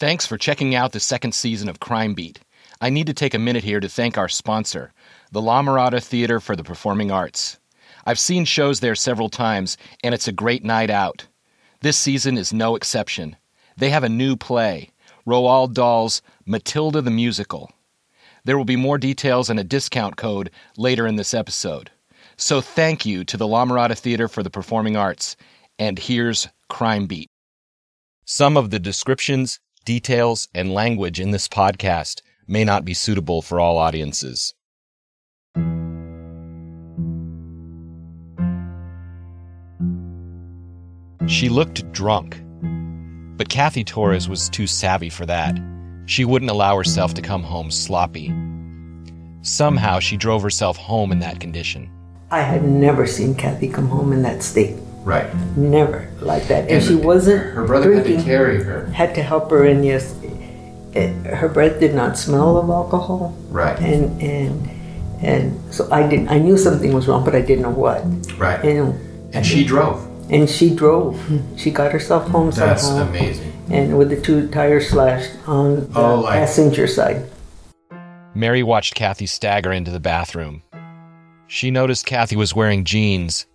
Thanks for checking out the second season of Crime Beat. I need to take a minute here to thank our sponsor, the La Mirada Theater for the Performing Arts. I've seen shows there several times, and it's a great night out. This season is no exception. They have a new play, Roald Dahl's Matilda the Musical. There will be more details and a discount code later in this episode. So thank you to the La Mirada Theater for the Performing Arts, and here's Crime Beat. Some of the descriptions, details, and language in this podcast may not be suitable for all audiences. She looked drunk, but Cathy Torrez was too savvy for that. She wouldn't allow herself to come home sloppy. Somehow she drove herself home in that condition. I had never seen Cathy come home in that state. Right. Never like that. And, she wasn't Her brother had to carry her. Had to help her, and yes, it, her breath did not smell of alcohol. Right. And and and so I didn't. I knew something was wrong, but I didn't know what. Right. And And she drove. and she drove. She got herself home somehow. That's somehow, amazing. and with the two tires slashed on the Oh, like- passenger side. Mary watched Cathy stagger into the bathroom. She noticed Cathy was wearing jeans,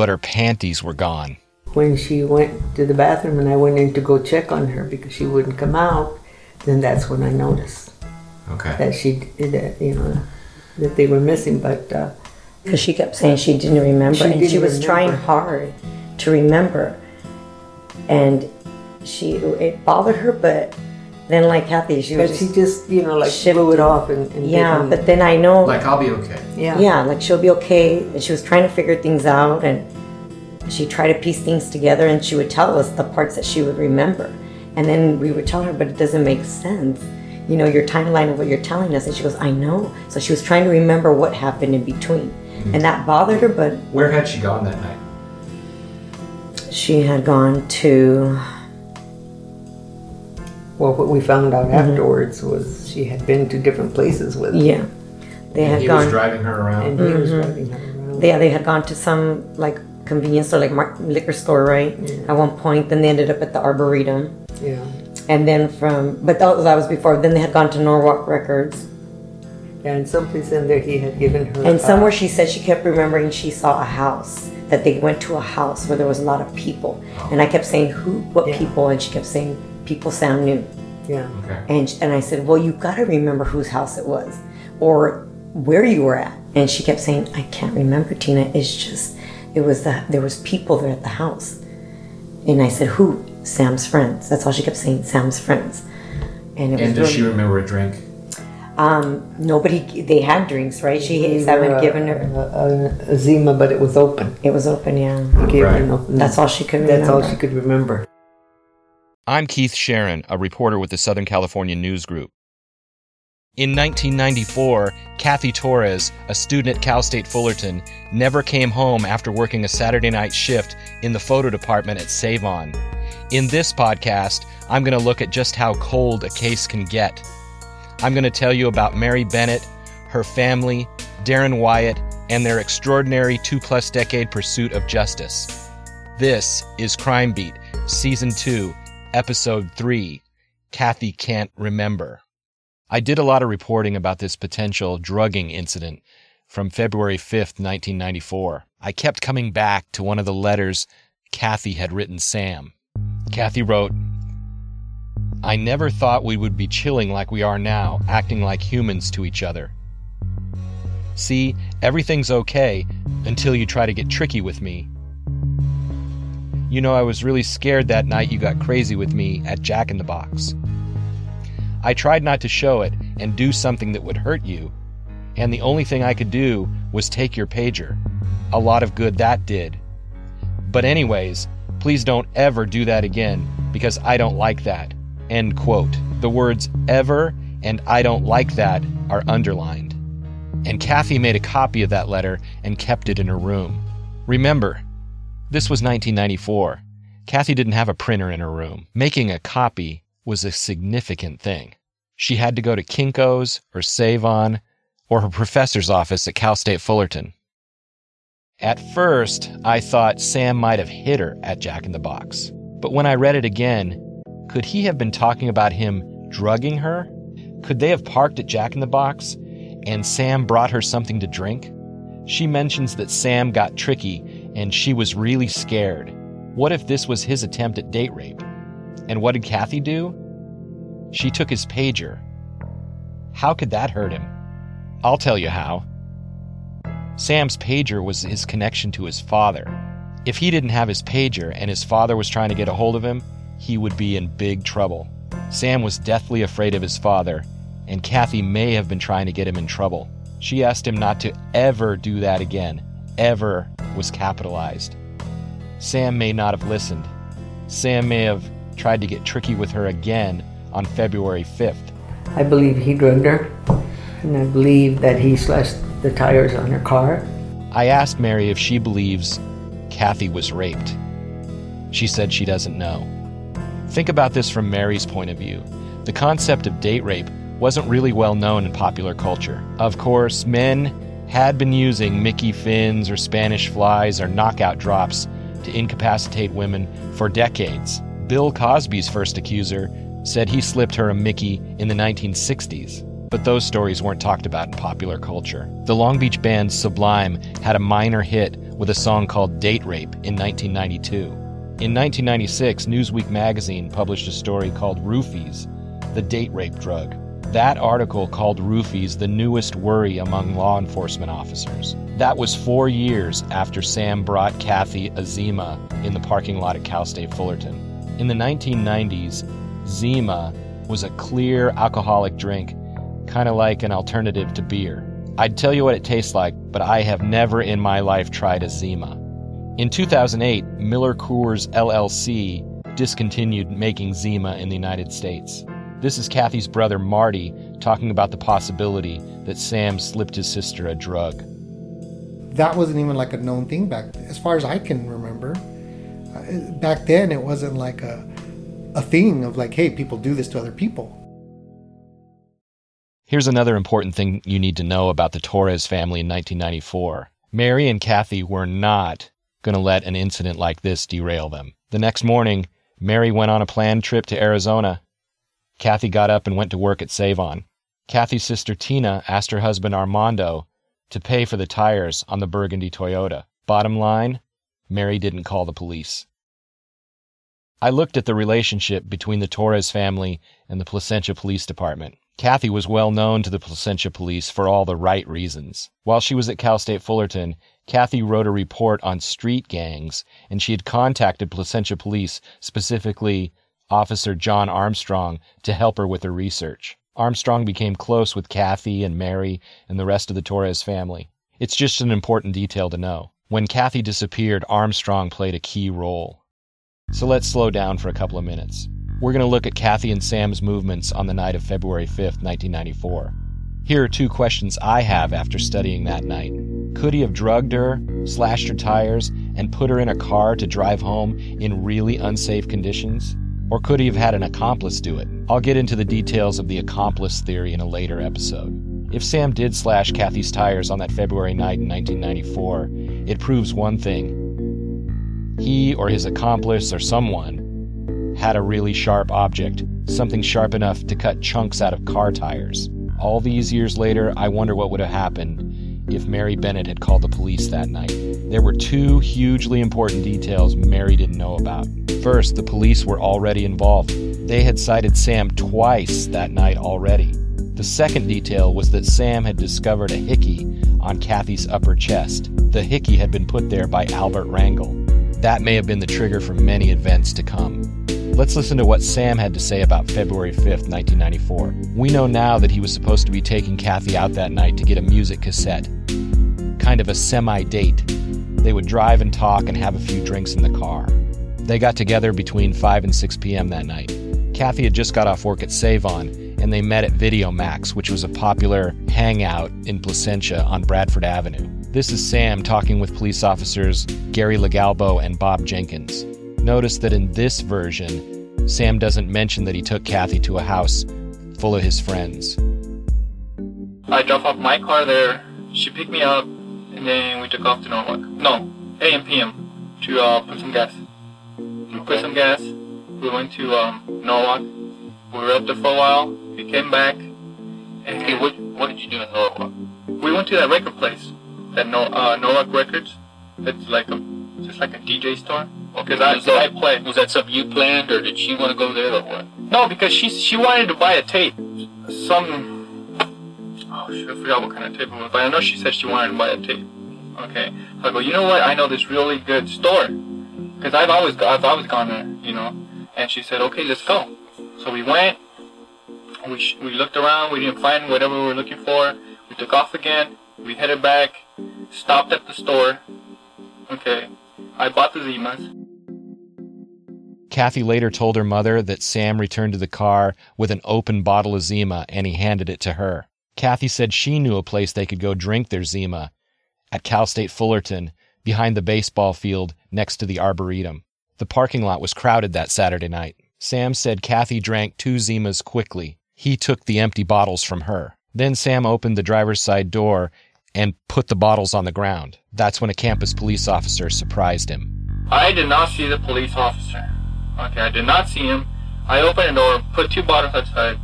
but her panties were gone. When she went to the bathroom and I went in to go check on her because she wouldn't come out, then that's when I noticed Okay. that she that you know that they were missing. But uh, Because she kept saying she didn't remember, She and she didn't was trying hard to remember, and she it bothered her. But then, like Cathy, she was but she just, just you know like Shifted. blew it off and, and yeah. didn't- But then I know, like I'll be okay. yeah yeah, like she'll be okay. And she was trying to figure things out, and she tried to piece things together, and she would tell us the parts that she would remember, and then we would tell her, but it doesn't make sense. You know, your timeline of what you're telling us, and she goes, "I know." So she was trying to remember what happened in between, mm-hmm. and that bothered her. But Where had she gone that night? she had gone to Well, what we found Mm-hmm. out afterwards was she had been to different places with him, yeah. They had gone. Was driving her around. and he Mm-hmm. was driving her around. Yeah, they had gone to some like convenience store, like mar- liquor store, right? Yeah. At one point, then they ended up at the Arboretum, yeah, and then from, but that was, that was before. Then they had gone to Norwalk Records, Yeah, and someplace in there he had given her and somewhere she said she kept remembering she saw a house that they went to a house where there was a lot of people, and I kept saying who, what Yeah. people, and she kept saying people sound new, yeah. Okay. and and I said, well, you've got to remember whose house it was, or where you were at, and she kept saying, I can't remember, Tina. It's just it was that there was people there at the house, and I said, who? Sam's friends. That's all she kept saying, Sam's friends, and it was really, she remember a drink? um nobody. They had drinks, right? She Gave Sam had a- given her. a, a, a Zima, but it was open. It was open, yeah. He gave her Right. open. That's all she could That's all she could remember. I'm Keith Sharon, a reporter with the Southern California News Group. In 1994, Cathy Torrez, a student at Cal State Fullerton, never came home after working a Saturday night shift in the photo department at Savon. In this podcast, I'm going to look at just how cold a case can get. I'm going to tell you about Mary Bennett, her family, Darren Wyatt, and their extraordinary two plus decade pursuit of justice. This is Crime Beat, Season 2, Episode 3 Cathy Can't Remember. I did a lot of reporting about this potential drugging incident from February 5th, 1994. I kept coming back to one of the letters Cathy had written Sam. Cathy wrote, I never thought we would be chilling like we are now, acting like humans to each other. See, everything's okay until you try to get tricky with me. You know, I was really scared that night you got crazy with me at Jack in the Box. I tried not to show it and do something that would hurt you, and the only thing I could do was take your pager. A lot of good that did. But, anyways, please don't ever do that again because I don't like that. End quote. The words ever and I don't like that are underlined. And Cathy made a copy of that letter and kept it in her room. Remember, this was 1994. Cathy didn't have a printer in her room. Making a copy was a significant thing. She had to go to Kinko's or Savon or her professor's office at Cal State Fullerton. At first, I thought Sam might have hit her at Jack in the Box. But when I read it again, Could he have been talking about him drugging her? Could they have parked at Jack in the Box and Sam brought her something to drink? She mentions that Sam got tricky and she was really scared. What if this was his attempt at date rape? And what did Cathy do? She took his pager. How could that hurt him? I'll tell you how. Sam's pager was his connection to his father. If he didn't have his pager and his father was trying to get a hold of him, he would be in big trouble. Sam was deathly afraid of his father, and Cathy may have been trying to get him in trouble. She asked him not to ever do that again. Ever was capitalized. Sam may not have listened. Sam may have tried to get tricky with her again on February 5th. I believe he drugged her, and I believe that he slashed the tires on her car. I asked Mary if she believes Cathy was raped. She said she doesn't know. Think about this from Mary's point of view. The concept of date rape wasn't really well known in popular culture. Of course, men had been using Mickey fins or Spanish flies or knockout drops to incapacitate women for decades. Bill Cosby's first accuser said he slipped her a Mickey in the 1960s, but those stories weren't talked about in popular culture. The Long Beach band Sublime had a minor hit with a song called Date Rape in 1992. In 1996, Newsweek magazine published a story called Roofies, the date rape drug. That article called roofies the newest worry among law enforcement officers. That was four years after Sam brought Cathy a Zima in the parking lot at Cal State Fullerton. In the 1990s, Zima was a clear alcoholic drink, kind of like an alternative to beer. I'd tell you what it tastes like, but I have never in my life tried a Zima. In 2008, Miller Coors LLC discontinued making Zima in the United States. This is Cathy's brother Marty talking about the possibility that Sam slipped his sister a drug. That wasn't even like a known thing back as far as I can remember. Uh, back then it wasn't like a a thing of like hey, people do this to other people. Here's another important thing you need to know about the Torrez family in 1994. Mary and Cathy were not going to let an incident like this derail them. The next morning, Mary went on a planned trip to Arizona. Cathy got up and went to work at Savon. Cathy's sister Tina asked her husband Armando to pay for the tires on the Burgundy Toyota. Bottom line, Mary didn't call the police. I looked at the relationship between the Torrez family and the Placentia Police Department. Cathy was well known to the Placentia police for all the right reasons. While she was at Cal State Fullerton, Cathy wrote a report on street gangs, and she had contacted Placentia police, specifically Officer John Armstrong, to help her with her research. Armstrong became close with Cathy and Mary and the rest of the Torrez family. It's just an important detail to know. When Cathy disappeared, Armstrong played a key role. So let's slow down for a couple of minutes. We're going to look at Cathy and Sam's movements on the night of February 5th, 1994. Here are two questions I have after studying that night. Could he have drugged her, slashed her tires, and put her in a car to drive home in really unsafe conditions? Or could he have had an accomplice do it? I'll get into the details of the accomplice theory in a later episode. If Sam did slash Cathy's tires on that February night in 1994, it proves one thing. He or his accomplice or someone had a really sharp object, something sharp enough to cut chunks out of car tires. All these years later, I wonder what would have happened if Mary Bennett had called the police that night. There were two hugely important details Mary didn't know about. First, the police were already involved. They had sighted Sam twice that night already. The second detail was that Sam had discovered a hickey on Cathy's upper chest. The hickey had been put there by Albert Rangel. That may have been the trigger for many events to come. Let's listen to what Sam had to say about February 5th, 1994. We know now that he was supposed to be taking Cathy out that night to get a music cassette. Kind of a semi date. They would drive and talk and have a few drinks in the car. They got together between 5 and 6 p.m. that night. Cathy had just got off work at Savon, and they met at Video Max, which was a popular hangout in Placentia on Bradford Avenue. This is Sam talking with police officers Gary Legalbo and Bob Jenkins. Notice that in this version, Sam doesn't mention that he took Cathy to a house full of his friends. I dropped off my car there. She picked me up, and then we took off to Norwalk. No, AM PM to uh, put some gas. Put some gas, We went to um, Norwalk. We were up there for a while. We came back. And Okay, what, what did you do in Norwalk? we went to that record place, that no, uh, Norwalk Records. It's like a, just like a DJ store. Because I, was, that, I play. was that something you planned, or did she want to go there, or what? No, because she she wanted to buy a tape. Some oh shit, I forgot what kind of tape it was, but I know she said she wanted to buy a tape. Okay, so I go, you know what? I know this really good store, because I've always I've always gone there, you know. And she said, okay, let's go. So we went. We sh- we looked around. We didn't find whatever we were looking for. We took off again. We headed back. Stopped at the store. Okay, I bought the Zimas. Cathy later told her mother that Sam returned to the car with an open bottle of Zima and he handed it to her. Cathy said she knew a place they could go drink their Zima at Cal State Fullerton behind the baseball field next to the Arboretum. The parking lot was crowded that Saturday night. Sam said Cathy drank two Zimas quickly. He took the empty bottles from her. Then Sam opened the driver's side door and put the bottles on the ground. That's when a campus police officer surprised him. I did not see the police officer. Okay, I did not see him. I opened the door, put two bottles outside,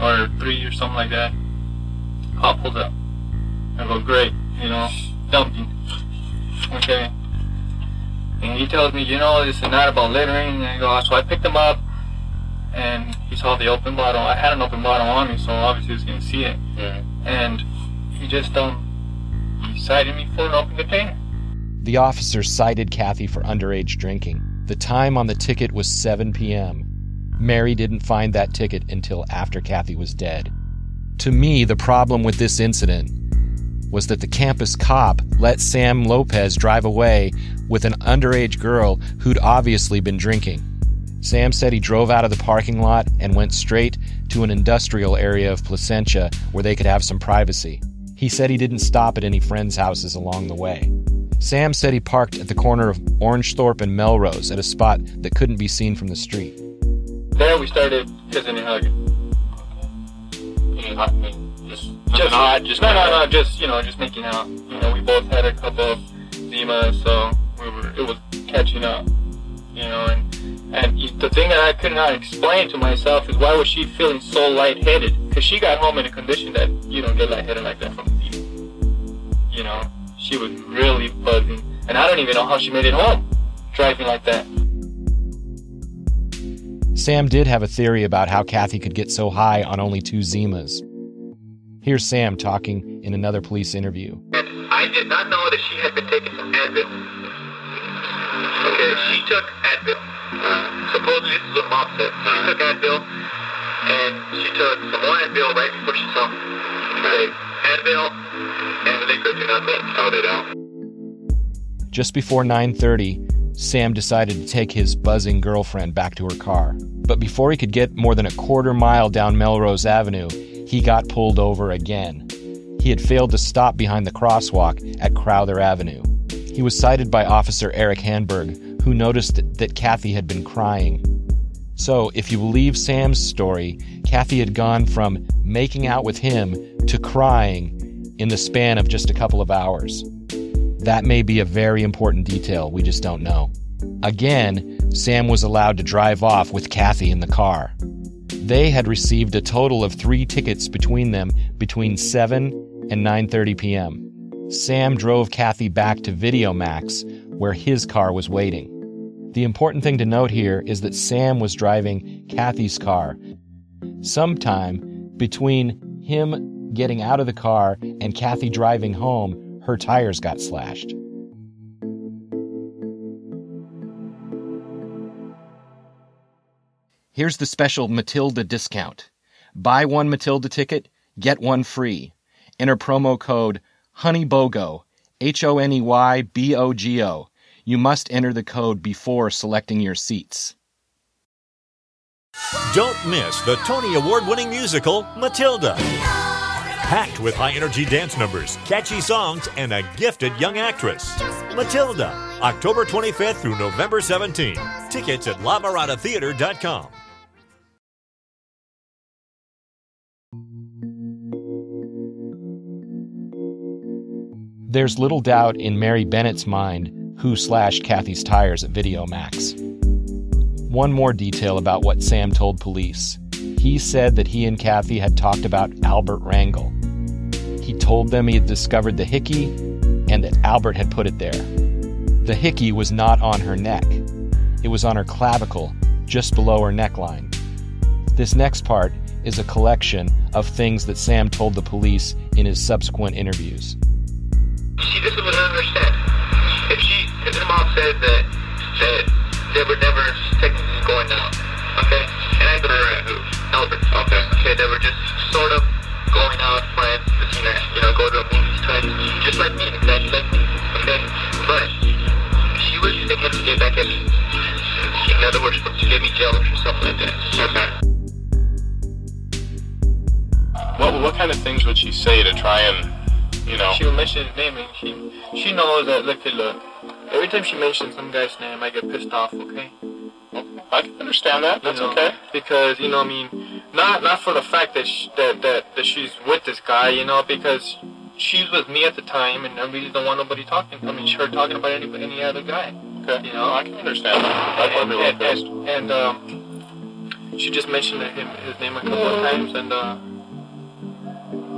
or three or something like that. Cop pulls up. I go, great, you know, dumping. Okay. And he tells me, you know, this is not about littering. And I go, so I picked him up, and he saw the open bottle. I had an open bottle on me, so obviously he was going to see it. And he just, um, he cited me for an open container. The officer cited Cathy for underage drinking. The time on the ticket was 7 p.m. Mary didn't find that ticket until after Cathy was dead. To me, the problem with this incident was that the campus cop let Sam Lopez drive away with an underage girl who'd obviously been drinking. Sam said he drove out of the parking lot and went straight to an industrial area of Placentia where they could have some privacy. He said he didn't stop at any friends' houses along the way. Sam said he parked at the corner of Orangethorpe and Melrose at a spot that couldn't be seen from the street. There we started kissing and hugging. Know, I mean, just, not, nothing just no, no, no, just you know, just making out. You know, we both had a couple of Zima, so we were, it was catching up. You know, and and the thing that I could not explain to myself is why was she feeling so lightheaded? Because she got home in a condition that you don't get lightheaded like that from Zima. You know, she was really buzzing, and I don't even know how she made it home, driving like that. Sam did have a theory about how Cathy could get so high on only two Zimas. Here's Sam talking in another police interview. And I did not know that she had been taking Advil. Okay, she took Advil. Uh, supposedly, this is what mom said. She took Advil, and she took some more Advil right before she saw me. Okay, Advil and liquor do not mix. Oh, they don't. Just before 9:30, Sam decided to take his buzzing girlfriend back to her car. But before he could get more than a quarter mile down Melrose Avenue, he got pulled over again. He had failed to stop behind the crosswalk at Crowther Avenue. He was cited by Officer Eric Hanberg, who noticed that Cathy had been crying. So, if you believe Sam's story, Cathy had gone from making out with him to crying in the span of just a couple of hours. That may be a very important detail, we just don't know. Again, Sam was allowed to drive off with Cathy in the car. They had received a total of 3 tickets between them between 7 and 9:30 p.m. Sam drove Cathy back to Videomax where his car was waiting. The important thing to note here is that Sam was driving Cathy's car. Sometime between him getting out of the car and Cathy driving home, her tires got slashed. Here's the special Matilda discount. Buy one Matilda ticket, get one free. Enter promo code HONEYBOGO, H O N E Y B O G O. You must enter the code before selecting your seats. Don't miss the Tony Award winning musical, Matilda. Packed with high energy dance numbers, catchy songs, and a gifted young actress. Matilda, October 25th through November 17th. Tickets at lamiradatheatre.com. There's little doubt in Mary Bennett's mind who slashed Cathy's tires at Video Max. One more detail about what Sam told police. He said that he and Cathy had talked about Albert Rangel. He told them he had discovered the hickey and that Albert had put it there. The hickey was not on her neck, it was on her clavicle, just below her neckline. This next part is a collection of things that Sam told the police in his subsequent interviews. See, this is what I understand. If she, if her mom said that, that they were never technically going out, okay? And I believe who? Albert. Okay. Okay, they were just sort of going out, friends, this and that, you know, go to movies type, just like me, exactly like me, okay? But she was thinking to get back at me. In other words, to get me jealous or something like that. Okay. What what kind of things would she say to try and, you know? She would mention his name and she she knows that look at look. Every time she mentions some guy's name I get pissed off, okay? I can understand that. That's you know, okay. Because you know, I mean, not not for the fact that sh that, that that she's with this guy, you know, because she's with me at the time, and I really don't want nobody talking. I mean, her talking about any any other guy. Okay. You know, I can understand that. And, be a little and, and, and um, she just mentioned him his name a couple of times, and uh,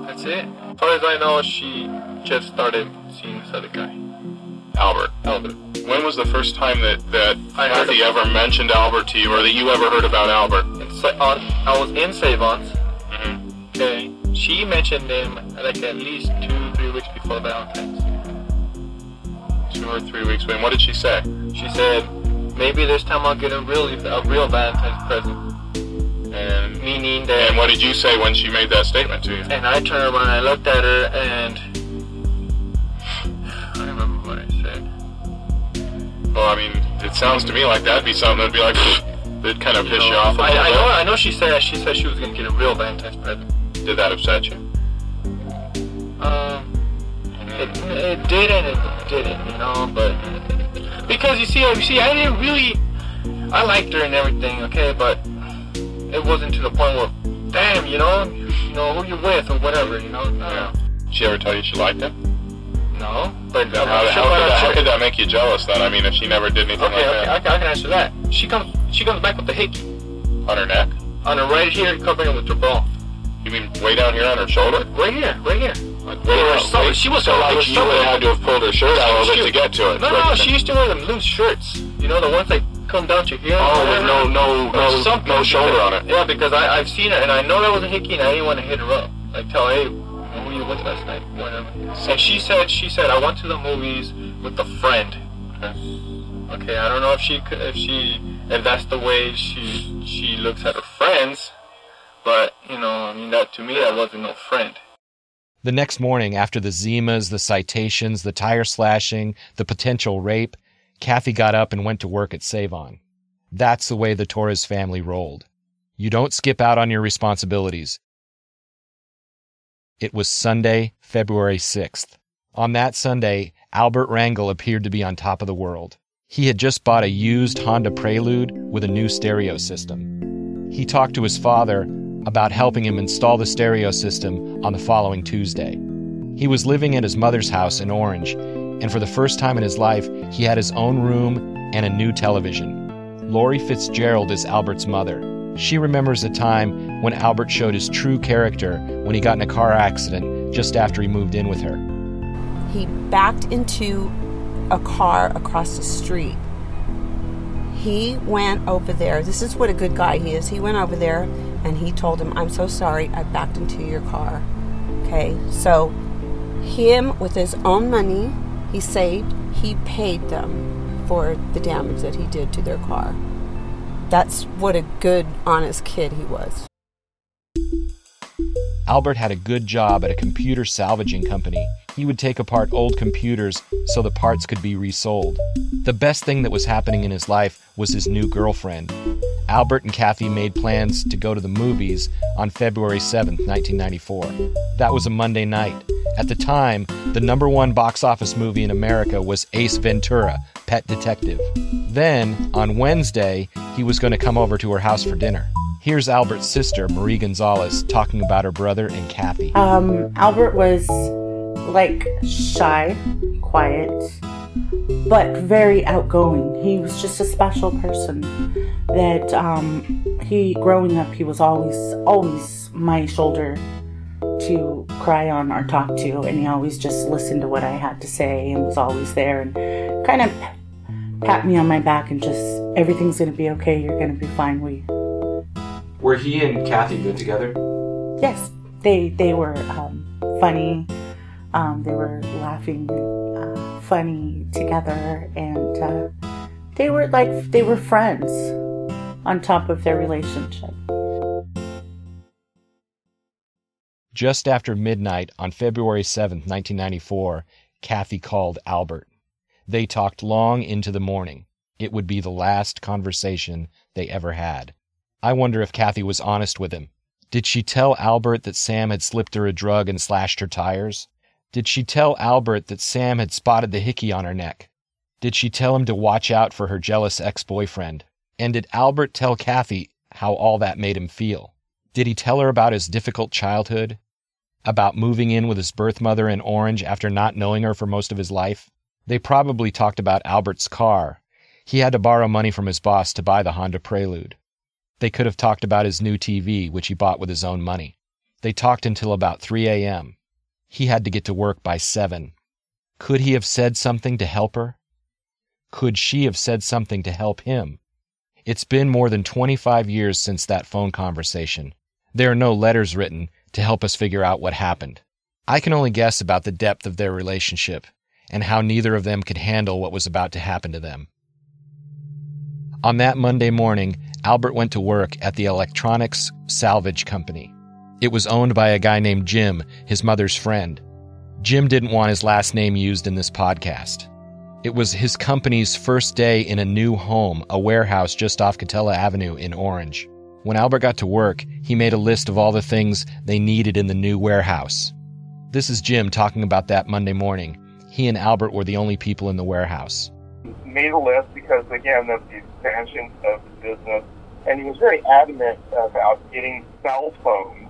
that's it. As far as I know, she just started seeing this other guy, Albert. Albert. When was the first time that that Cathy ever mentioned Albert to you, or that you ever heard about Albert? On, I was in Savons. hmm Okay. She mentioned him like at least two, three weeks before Valentine's. Two or three weeks. And what did she say? She said, maybe this time I'll get a really a real Valentine's present. And Meaning that. and what did you say when she made that statement to you? And I turned around and I looked at her and I don't remember what I said. Well, I mean, it sounds to me like that'd be something that'd be like that'd kind of piss you off a I, little I bit. know. I know. She said she said she was gonna get a real Valentine's present. Did that upset you? Um, it, it did and it didn't, you know. But because you see, you see, I didn't really. I liked her and everything, okay, but it wasn't to the point where, damn, you know, you know who you're with or whatever, you know. No, Did she ever tell you she liked him? no. But How, how, how, could that, how could that make you jealous then? I mean, if she never did anything Okay, like okay, that Okay, I can answer that. She comes, she comes back with the hickey on her neck, on her right here, covering it with her bra. you mean way down here on her shoulder? Right here, right here. Like, way her out- she was so so- like you would have had to have pulled her shirt out a little bit to get to it. No, no, she used to wear them loose shirts. You know, the ones that come down to here. Oh, with no- no- no- something. no shoulder on it. Yeah, because I, I've seen her, and I know that was a hickey, and I didn't want to hit her up. Like, tell, hey, who you with last night? Whatever. And she said, she said, I went to the movies with a friend. Okay, I don't know if she, could- if she, if that's the way she, she looks at her friends, but, you know, I mean, that, to me, that wasn't no friend. The next morning, after the Zimas, the citations, the tire slashing, the potential rape, Cathy got up and went to work at Savon. That's the way the Torrez family rolled. You don't skip out on your responsibilities. It was Sunday, February 6th. On that Sunday, Albert Rangel appeared to be on top of the world. He had just bought a used Honda Prelude with a new stereo system. He talked to his father about helping him install the stereo system on the following Tuesday. He was living at his mother's house in Orange, and for the first time in his life, he had his own room and a new television. Lori Fitzgerald is Albert's mother. She remembers a time when Albert showed his true character when he got in a car accident just after he moved in with her. he backed into a car across the street. He went over there. This is what a good guy he is. He went over there and he told him, I'm so sorry, I backed into your car. Okay, so him with his own money he saved, he paid them for the damage that he did to their car. That's what a good, honest kid he was. Albert had a good job at a computer salvaging company. He would take apart old computers so the parts could be resold. The best thing that was happening in his life was his new girlfriend. Albert and Cathy made plans to go to the movies on February 7th, 1994. That was a Monday night. At the time, the number one box office movie in America was Ace Ventura, Pet Detective. Then, on Wednesday, he was going to come over to her house for dinner. Here's Albert's sister, Marie Gonzalez, talking about her brother and Cathy. Um, Albert was like shy, quiet. But very outgoing. He was just a special person that um, he, growing up, he was always, always my shoulder to cry on or talk to, and he always just listened to what I had to say and was always there and kind of pat me on my back and just everything's gonna be okay. You're gonna be fine. We were he and Cathy good together? Yes, they they were um, funny. Um, they were laughing, funny together, and uh, they were like they were friends on top of their relationship. Just after midnight on February 7, 1994, Cathy called Albert. They talked long into the morning. It would be the last conversation they ever had. I wonder if Cathy was honest with him. Did she tell Albert that Sam had slipped her a drug and slashed her tires? Did she tell Albert that Sam had spotted the hickey on her neck? Did she tell him to watch out for her jealous ex boyfriend? And did Albert tell Cathy how all that made him feel? Did he tell her about his difficult childhood? about moving in with his birth mother in Orange after not knowing her for most of his life. They probably talked about Albert's car. He had to borrow money from his boss to buy the Honda Prelude. They could have talked about his new TV, which he bought with his own money. They talked until about 3 a.m. He had to get to work by 7. Could he have said something to help her? Could she have said something to help him? It's been more than 25 years since that phone conversation. There are no letters written, to help us figure out what happened. I can only guess about the depth of their relationship and how neither of them could handle what was about to happen to them. On that Monday morning, Albert went to work at the Electronics Salvage Company. It was owned by a guy named Jim, his mother's friend. Jim didn't want his last name used in this podcast. It was his company's first day in a new home, a warehouse just off Katella Avenue in Orange. When Albert got to work, he made a list of all the things they needed in the new warehouse. This is Jim talking about that Monday morning. He and Albert were the only people in the warehouse. Made a list because, again, of the expansion of the business, and he was very adamant about getting cell phones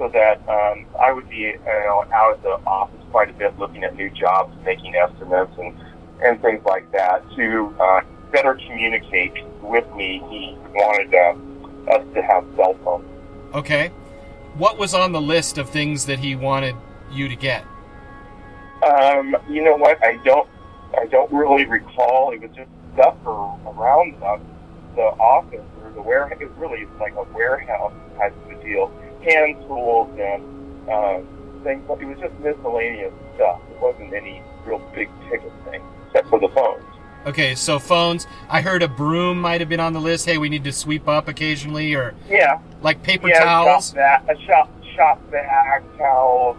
so that um, I would be you know, out at the office quite a bit looking at new jobs, making estimates, and, and things like that to uh, better communicate with me. He wanted uh, us to have cell phones. Okay. What was on the list of things that he wanted you to get? Um, you know what? I don't. I don't really recall. It was just stuff around the, the office or the warehouse. It was really like a warehouse type of a deal. Hand tools and uh, things. It was just miscellaneous stuff. It wasn't any real big ticket thing, except for the phones. Okay, so phones. I heard a broom might have been on the list. Hey, we need to sweep up occasionally, or yeah, like paper yeah, towels. Shop that, a shop shop bag, towels,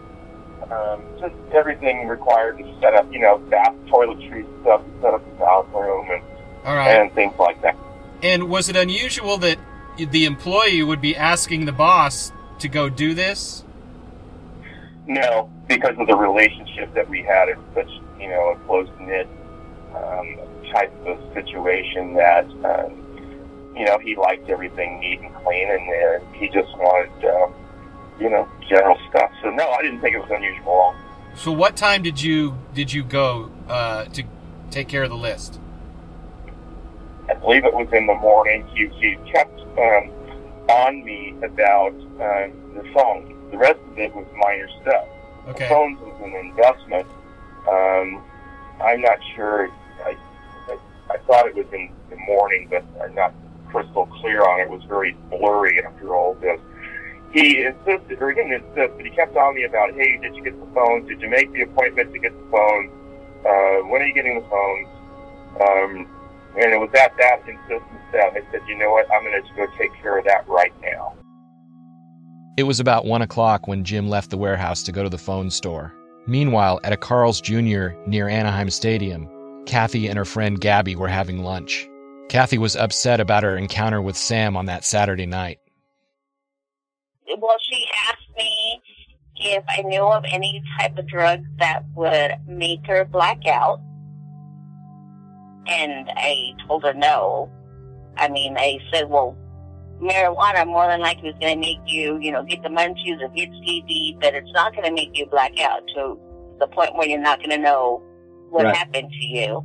um, just everything required to set up. You know, bath, toiletry stuff to set up the bathroom and All right. and things like that. And was it unusual that the employee would be asking the boss to go do this? No, because of the relationship that we had. It's such you know a close knit um, type of situation that um, you know he liked everything neat and clean, and uh, he just wanted uh, you know general stuff. So no, I didn't think it was unusual. So what time did you did you go uh, to take care of the list? I believe it was in the morning. He, he kept um, on me about um, the phone. The rest of it was minor stuff. Okay. The phones was an investment. Um, I'm not sure I, I, I thought it was in the morning, but I'm not crystal clear on it. It was very blurry after all this. He insisted, or he didn't insist, but he kept on me about, hey, did you get the phone? Did you make the appointment to get the phone? Uh, when are you getting the phones? Um, and it was at that insistence that I said, you know what, I'm going to go take care of that right now. It was about one o'clock when Jim left the warehouse to go to the phone store. Meanwhile, at a Carl's Jr. near Anaheim Stadium, Cathy and her friend Gabby were having lunch. Cathy was upset about her encounter with Sam on that Saturday night. Well, she asked me if I knew of any type of drug that would make her black out. And I told her no. I mean, I said, well, marijuana more than likely is going to make you, you know, get the munchies or get CD, but it's not going to make you black out to the point where you're not going to know what Right. happened to you.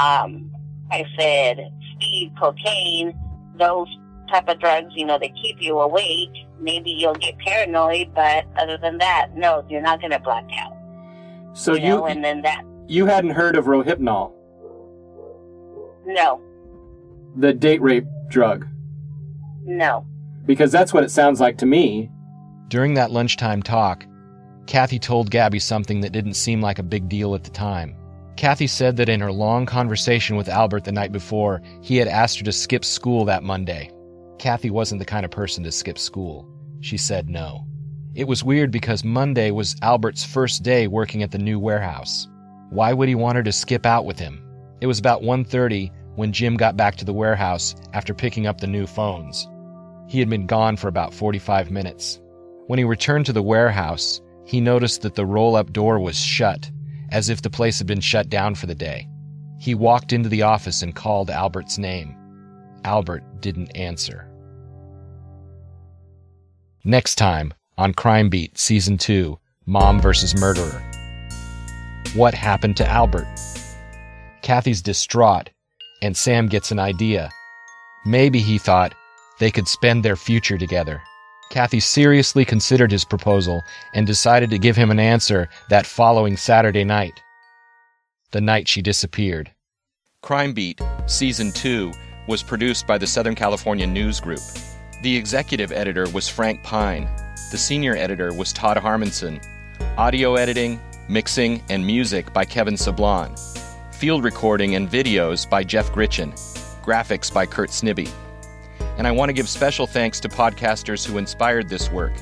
Um, I said, speed, cocaine, those type of drugs, you know, they keep you awake. Maybe you'll get paranoid, but other than that, no, you're not going to black out. So you, you and then that, you hadn't heard of Rohypnol, no, the date rape drug, no. because that's what it sounds like to me. During that lunchtime talk, Cathy told Gabby something that didn't seem like a big deal at the time. Cathy said that in her long conversation with Albert the night before, he had asked her to skip school that Monday. Cathy wasn't the kind of person to skip school. She said no. It was weird because Monday was Albert's first day working at the new warehouse. Why would he want her to skip out with him? It was about 1:30 when Jim got back to the warehouse after picking up the new phones. He had been gone for about 45 minutes. When he returned to the warehouse, he noticed that the roll-up door was shut, as if the place had been shut down for the day. He walked into the office and called Albert's name. Albert didn't answer. Next time on Crime Beat Season 2 Mom vs. Murderer. What happened to Albert? Cathy's distraught, and Sam gets an idea. Maybe he thought they could spend their future together. Cathy seriously considered his proposal and decided to give him an answer that following Saturday night, the night she disappeared. Crime Beat, Season 2, was produced by the Southern California News Group. The executive editor was Frank Pine. The senior editor was Todd Harmonson. Audio editing, mixing, and music by Kevin Sablon. Field recording and videos by Jeff Gritchen. Graphics by Kurt Snibbe. And I want to give special thanks to podcasters who inspired this work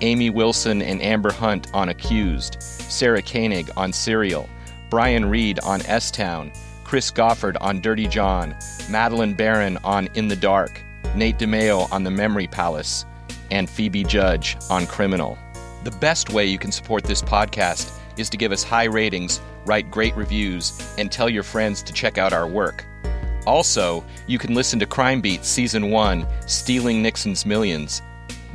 Amy Wilson and Amber Hunt on Accused, Sarah Koenig on Serial, Brian Reed on S Town, Chris Goffard on Dirty John, Madeleine Baran on In the Dark, Nate DiMeo on The Memory Palace, and Phoebe Judge on Criminal. The best way you can support this podcast is to give us high ratings, write great reviews, and tell your friends to check out our work. Also, you can listen to Crime Beat Season 1 Stealing Nixon's Millions.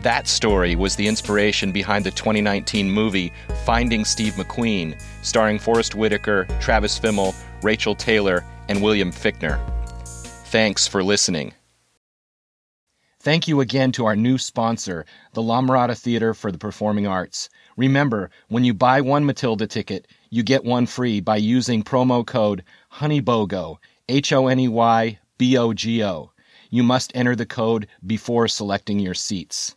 That story was the inspiration behind the 2019 movie Finding Steve McQueen, starring Forest Whitaker, Travis Fimmel, Rachael Taylor, and William Fichtner. Thanks for listening. Thank you again to our new sponsor, the La Mirada Theater for the Performing Arts. Remember, when you buy one Matilda ticket, you get one free by using promo code HONEYBOGO, H O N E Y B O G O. You must enter the code before selecting your seats.